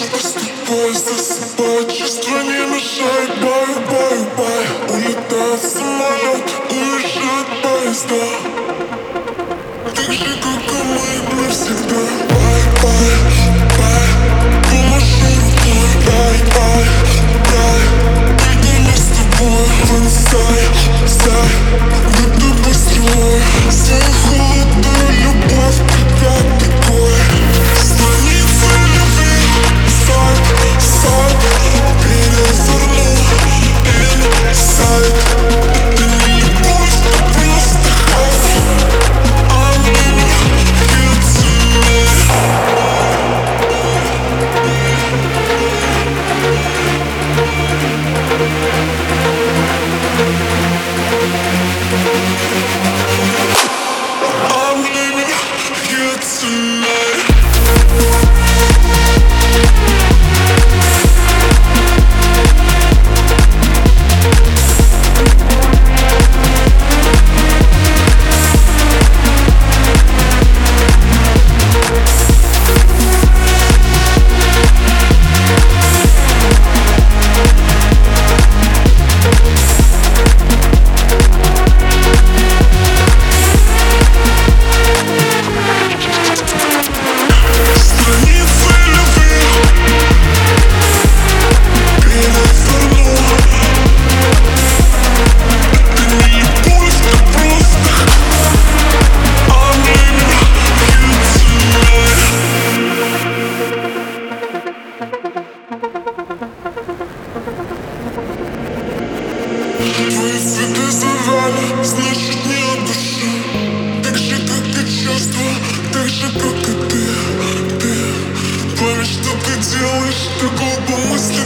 Бойся собачество не мешает Бай, бай, бай Улетает самолет, уезжает поезда. Так же, как и мы навсегда Бай, бай, бай По маршруту almost